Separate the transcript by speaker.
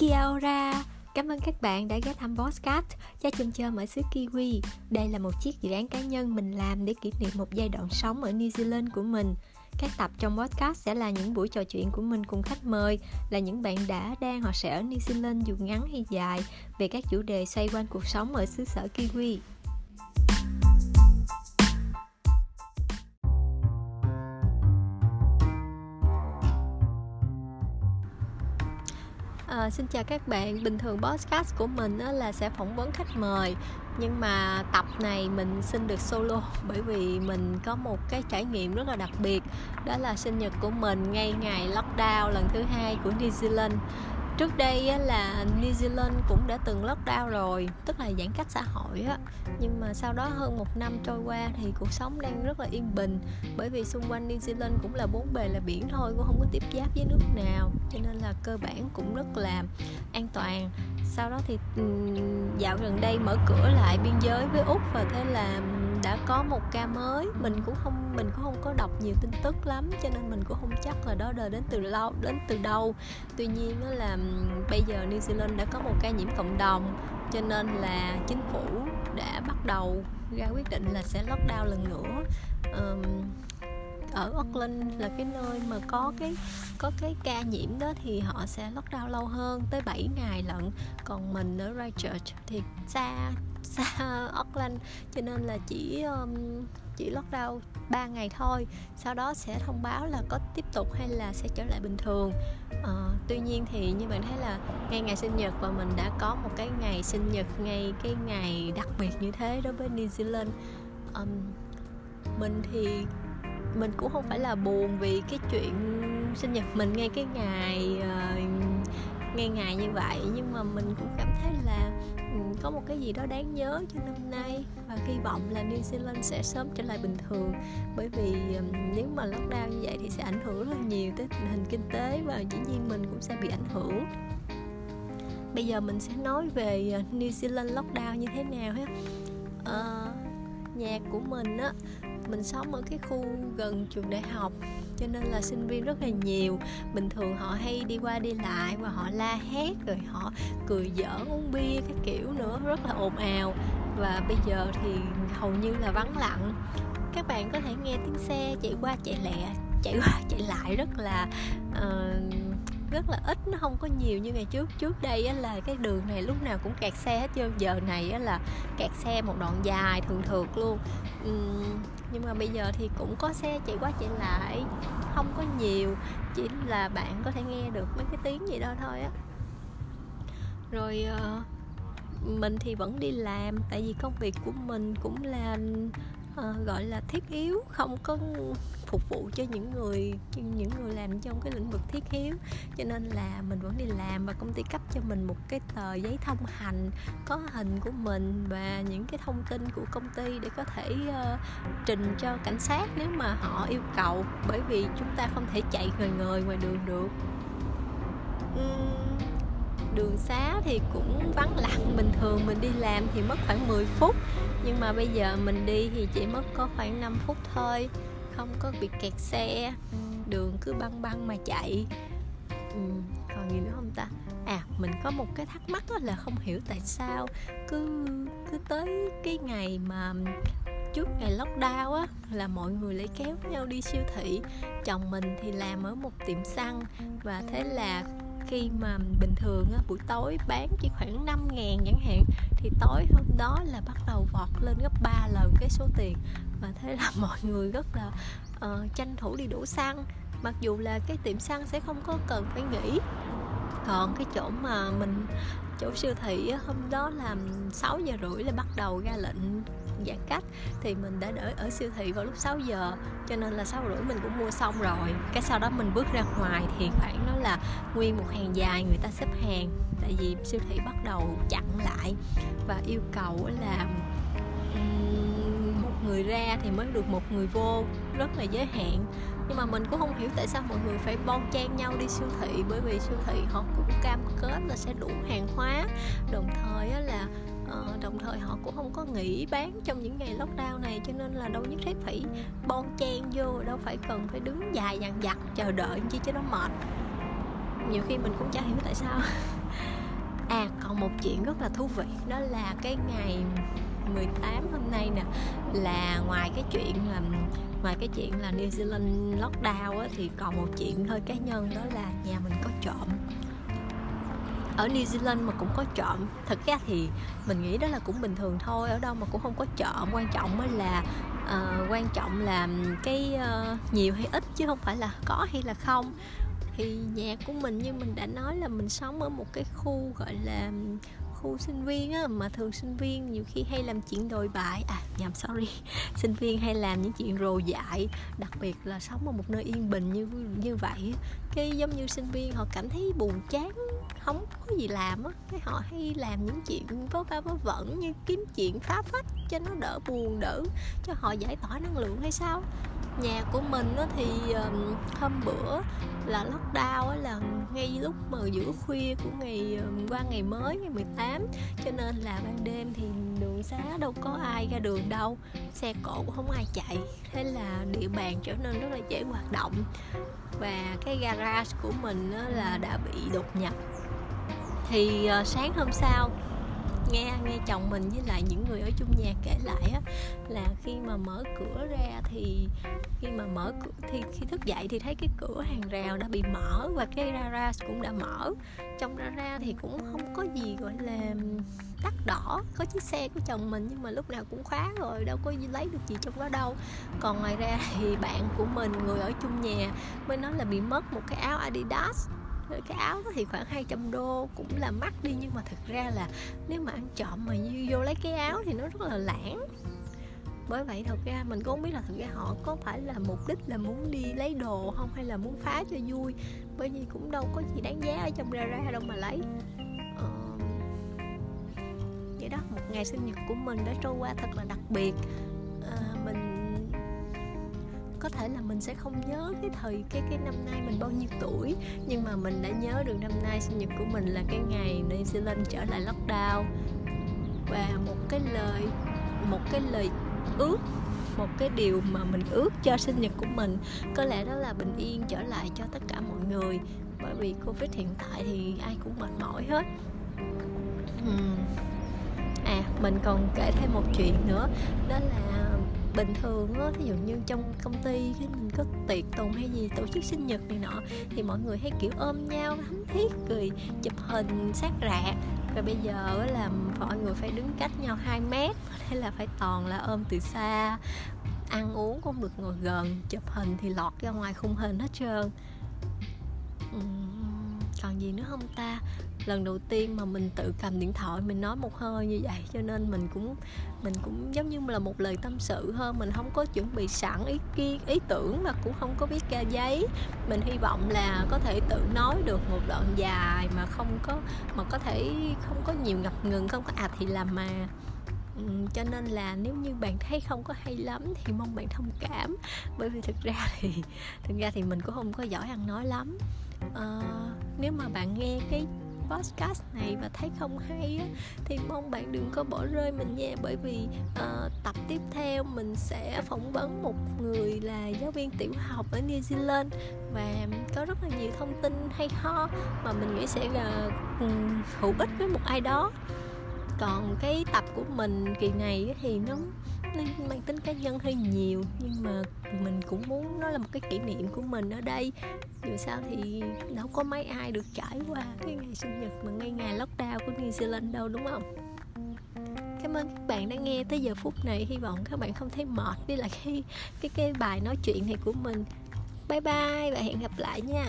Speaker 1: Kia ora! Cảm ơn các bạn đã ghé thăm Bosscat, Cha chum chơm ở xứ Kiwi Đây là một chiếc dự án cá nhân mình làm để kỷ niệm một giai đoạn sống ở New Zealand của mình các tập trong podcast sẽ là những buổi trò chuyện của mình cùng khách mời là những bạn đã đang hoặc sẽ ở New Zealand dù ngắn hay dài về các chủ đề xoay quanh cuộc sống ở xứ sở Kiwi. À, xin chào các bạn. Bình thường podcast của mình á, là sẽ phỏng vấn khách mời nhưng mà tập này mình xin được solo bởi vì mình có một cái trải nghiệm rất là đặc biệt đó là sinh nhật của mình ngay ngày lockdown lần thứ hai của New Zealand trước đây là New Zealand cũng đã từng lockdown rồi, tức là giãn cách xã hội á. Nhưng mà sau đó hơn một năm trôi qua thì cuộc sống đang rất là yên bình, bởi vì xung quanh New Zealand cũng là bốn bề là biển thôi, cũng không có tiếp giáp với nước nào, cho nên là cơ bản cũng rất là an toàn. Sau đó thì ừ, dạo gần đây mở cửa lại biên giới với úc và thế là đã có một ca mới. Mình cũng không mình cũng không có đọc nhiều tin tức lắm cho nên mình cũng không chắc là đó đời đến từ lâu đến từ đâu. Tuy nhiên là bây giờ New Zealand đã có một ca nhiễm cộng đồng cho nên là chính phủ đã bắt đầu ra quyết định là sẽ lockdown lần nữa. Um, ở Auckland là cái nơi mà có cái có cái ca nhiễm đó thì họ sẽ lockdown lâu hơn tới 7 ngày lận. Còn mình ở Christchurch thì xa xa Auckland cho nên là chỉ um, chỉ lockdown 3 ngày thôi. Sau đó sẽ thông báo là có tiếp tục hay là sẽ trở lại bình thường. À, tuy nhiên thì như bạn thấy là ngay ngày sinh nhật và mình đã có một cái ngày sinh nhật ngay cái ngày đặc biệt như thế đối với New Zealand. Um, mình thì mình cũng không phải là buồn vì cái chuyện sinh nhật mình ngay cái ngày uh, ngay ngày như vậy. Nhưng mà mình cũng cảm thấy là um, có một cái gì đó đáng nhớ cho năm nay. Và hy vọng là New Zealand sẽ sớm trở lại bình thường. Bởi vì um, nếu mà lockdown như vậy thì sẽ ảnh hưởng rất là nhiều tới tình hình kinh tế và dĩ nhiên mình cũng sẽ bị ảnh hưởng. Bây giờ mình sẽ nói về ờ, New Zealand lockdown như thế nào ha? Ờ, uh, nhà của mình á mình sống ở cái khu gần trường đại học cho nên là sinh viên rất là nhiều. Bình thường họ hay đi qua đi lại và họ la hét rồi họ cười giỡn uống bia cái kiểu nữa rất là ồn ào. Và bây giờ thì hầu như là vắng lặng. Các bạn có thể nghe tiếng xe chạy qua chạy lẹ chạy qua chạy lại rất là uh, rất là ít nó không có nhiều như ngày trước. Trước đây á, là cái đường này lúc nào cũng kẹt xe hết trơn giờ này á, là kẹt xe một đoạn dài thường thường luôn. Uhm, nhưng mà bây giờ thì cũng có xe chạy qua chạy lại, không có nhiều, chỉ là bạn có thể nghe được mấy cái tiếng gì đó thôi á. Rồi ờ, mình thì vẫn đi làm, tại vì công việc của mình cũng là à, gọi là thiết yếu không có phục vụ cho những người những người làm trong cái lĩnh vực thiết yếu. Cho nên là mình vẫn đi làm và công ty cấp cho mình một cái tờ giấy thông hành có hình của mình và những cái thông tin của công ty để có thể uh, trình cho cảnh sát nếu mà họ yêu cầu bởi vì chúng ta không thể chạy người người ngoài đường được. Uhm đường xá thì cũng vắng lặng bình thường mình đi làm thì mất khoảng 10 phút. Nhưng mà bây giờ mình đi thì chỉ mất có khoảng 5 phút thôi không có bị kẹt xe đường cứ băng băng mà chạy. Ừ, còn gì nữa không ta? À mình có một cái thắc mắc là không hiểu tại sao cứ cứ tới cái ngày mà trước ngày lockdown á là mọi người lại kéo nhau đi siêu thị. Chồng mình thì làm ở một tiệm xăng và thế là khi mà bình thường á, buổi tối bán chỉ khoảng 5 ngàn chẳng hạn thì tối hôm đó là bắt đầu vọt lên gấp 3 lần cái số tiền. Và thế là mọi người rất là uh, tranh thủ đi đổ xăng. Mặc dù là cái tiệm xăng sẽ không có cần phải nghỉ. Còn cái chỗ mà mình chỗ siêu thị hôm đó là 6 giờ rưỡi là bắt đầu ra lệnh giãn cách thì mình đã đợi ở siêu thị vào lúc 6 giờ, cho nên là 6 rưỡi mình cũng mua xong rồi. Cái sau đó mình bước ra ngoài thì khoảng đó là nguyên một hàng dài người ta xếp hàng, tại vì siêu thị bắt đầu chặn lại và yêu cầu là một người ra thì mới được một người vô, rất là giới hạn. Nhưng mà mình cũng không hiểu tại sao mọi người phải bon chen nhau đi siêu thị, bởi vì siêu thị họ cũng cam kết là sẽ đủ hàng hóa. Đồng thời là Ờ, đồng thời họ cũng không có nghỉ bán trong những ngày lockdown này cho nên là đâu nhất thiết phải bon chen vô đâu phải cần phải đứng dài dằng dặc chờ đợi chi cho nó mệt. Nhiều khi mình cũng chả hiểu tại sao. À còn một chuyện rất là thú vị đó là cái ngày 18 hôm nay nè là ngoài cái chuyện là ngoài cái chuyện là New Zealand lockdown á, thì còn một chuyện hơi cá nhân đó là nhà mình có trộm ở New Zealand mà cũng có trộm. Thật ra thì mình nghĩ đó là cũng bình thường thôi ở đâu mà cũng không có trộm. Quan trọng mới là uh, quan trọng là cái uh, nhiều hay ít chứ không phải là có hay là không. Thì nhà của mình như mình đã nói là mình sống ở một cái khu gọi là khu sinh viên á mà thường sinh viên nhiều khi hay làm chuyện đồi bại. À nhầm sorry. Sinh viên hay làm những chuyện rồ dại đặc biệt là sống ở một nơi yên bình như như vậy cái giống như sinh viên họ cảm thấy buồn chán không có gì làm á. Cái họ hay làm những chuyện vớ va vớ vẩn như kiếm chuyện phá phách cho nó đỡ buồn đỡ cho họ giải tỏa năng lượng hay sao? Nhà của mình á thì um, hôm bữa là lockdown á là ngay lúc mà giữa khuya của ngày um, qua ngày mới ngày 18 cho nên là ban đêm thì đường xá đâu có ai ra đường đâu xe cộ cũng không ai chạy thế là địa bàn trở nên rất là dễ hoạt động. Và cái garage của mình á, là đã bị đột nhập thì uh, sáng hôm sau nghe nghe chồng mình với lại những người ở chung nhà kể lại á là khi mà mở cửa ra thì khi mà mở cửa thì khi thức dậy thì thấy cái cửa hàng rào đã bị mở và cái garage cũng đã mở. Trong ra ra thì cũng không có gì gọi là tắt đỏ có chiếc xe của chồng mình nhưng mà lúc nào cũng khóa rồi đâu có lấy được gì trong đó đâu. Còn ngoài ra thì bạn của mình người ở chung nhà mới nói là bị mất một cái áo Adidas cái áo đó thì khoảng 200 đô cũng là mắc đi, nhưng mà thực ra là nếu mà ăn trộm mà như vô lấy cái áo thì nó rất là lãng. Bởi vậy thật ra mình cũng không biết là thực ra họ có phải là mục đích là muốn đi lấy đồ không hay là muốn phá cho vui. Bởi vì cũng đâu có gì đáng giá ở trong ra ra đâu mà lấy. Ờ... vậy đó, một ngày sinh nhật của mình đã trôi qua thật là đặc biệt có thể là mình sẽ không nhớ cái thời, cái cái năm nay mình bao nhiêu tuổi, nhưng mà mình đã nhớ được năm nay sinh nhật của mình là cái ngày New Zealand trở lại lockdown. Và một cái lời, một cái lời ước, một cái điều mà mình ước cho sinh nhật của mình, có lẽ đó là bình yên trở lại cho tất cả mọi người. Bởi vì covid hiện tại thì ai cũng mệt mỏi hết. À mình còn kể thêm một chuyện nữa, đó là bình thường á, thí dụ như trong công ty khi mình có tiệc tùng hay gì, tổ chức sinh nhật này nọ, thì mọi người hay kiểu ôm nhau thắm thiết cười, chụp hình, sát rạc rồi bây giờ là mọi người phải đứng cách nhau 2 mét hay là phải toàn là ôm từ xa, ăn uống cũng không được ngồi gần, chụp hình thì lọt ra ngoài khung hình hết trơn còn gì nữa không ta? Lần đầu tiên mà mình tự cầm điện thoại, mình nói một hơi như vậy, cho nên mình cũng mình cũng giống như là một lời tâm sự hơn mình không có chuẩn bị sẵn ý kiến ý tưởng mà cũng không có biết ra giấy. Mình hy vọng là có thể tự nói được một đoạn dài mà không có, mà có thể không có nhiều ngập ngừng, không có à thì làm mà. Ừ, cho nên là nếu như bạn thấy không có hay lắm thì mong bạn thông cảm. Bởi vì thực ra thì thực ra thì mình cũng không có giỏi ăn nói lắm. À, nếu mà bạn nghe cái podcast này và thấy không hay á, thì mong bạn đừng có bỏ rơi mình nha. Bởi vì uh, tập tiếp theo mình sẽ phỏng vấn một người là giáo viên tiểu học ở New Zealand và có rất là nhiều thông tin hay ho mà mình nghĩ sẽ là um, hữu ích với một ai đó còn cái tập của mình kỳ này thì nó nó mang tính cá nhân hơi nhiều, nhưng mà mình cũng muốn nó là một cái kỷ niệm của mình ở đây. Dù sao thì đâu có mấy ai được trải qua cái ngày sinh nhật mà ngay ngày lockdown của New Zealand đâu, đúng không? Cảm ơn các bạn đã nghe tới giờ phút này. Hy vọng các bạn không thấy mệt đi là cái cái cái bài nói chuyện này của mình. Bye bye và hẹn gặp lại nha.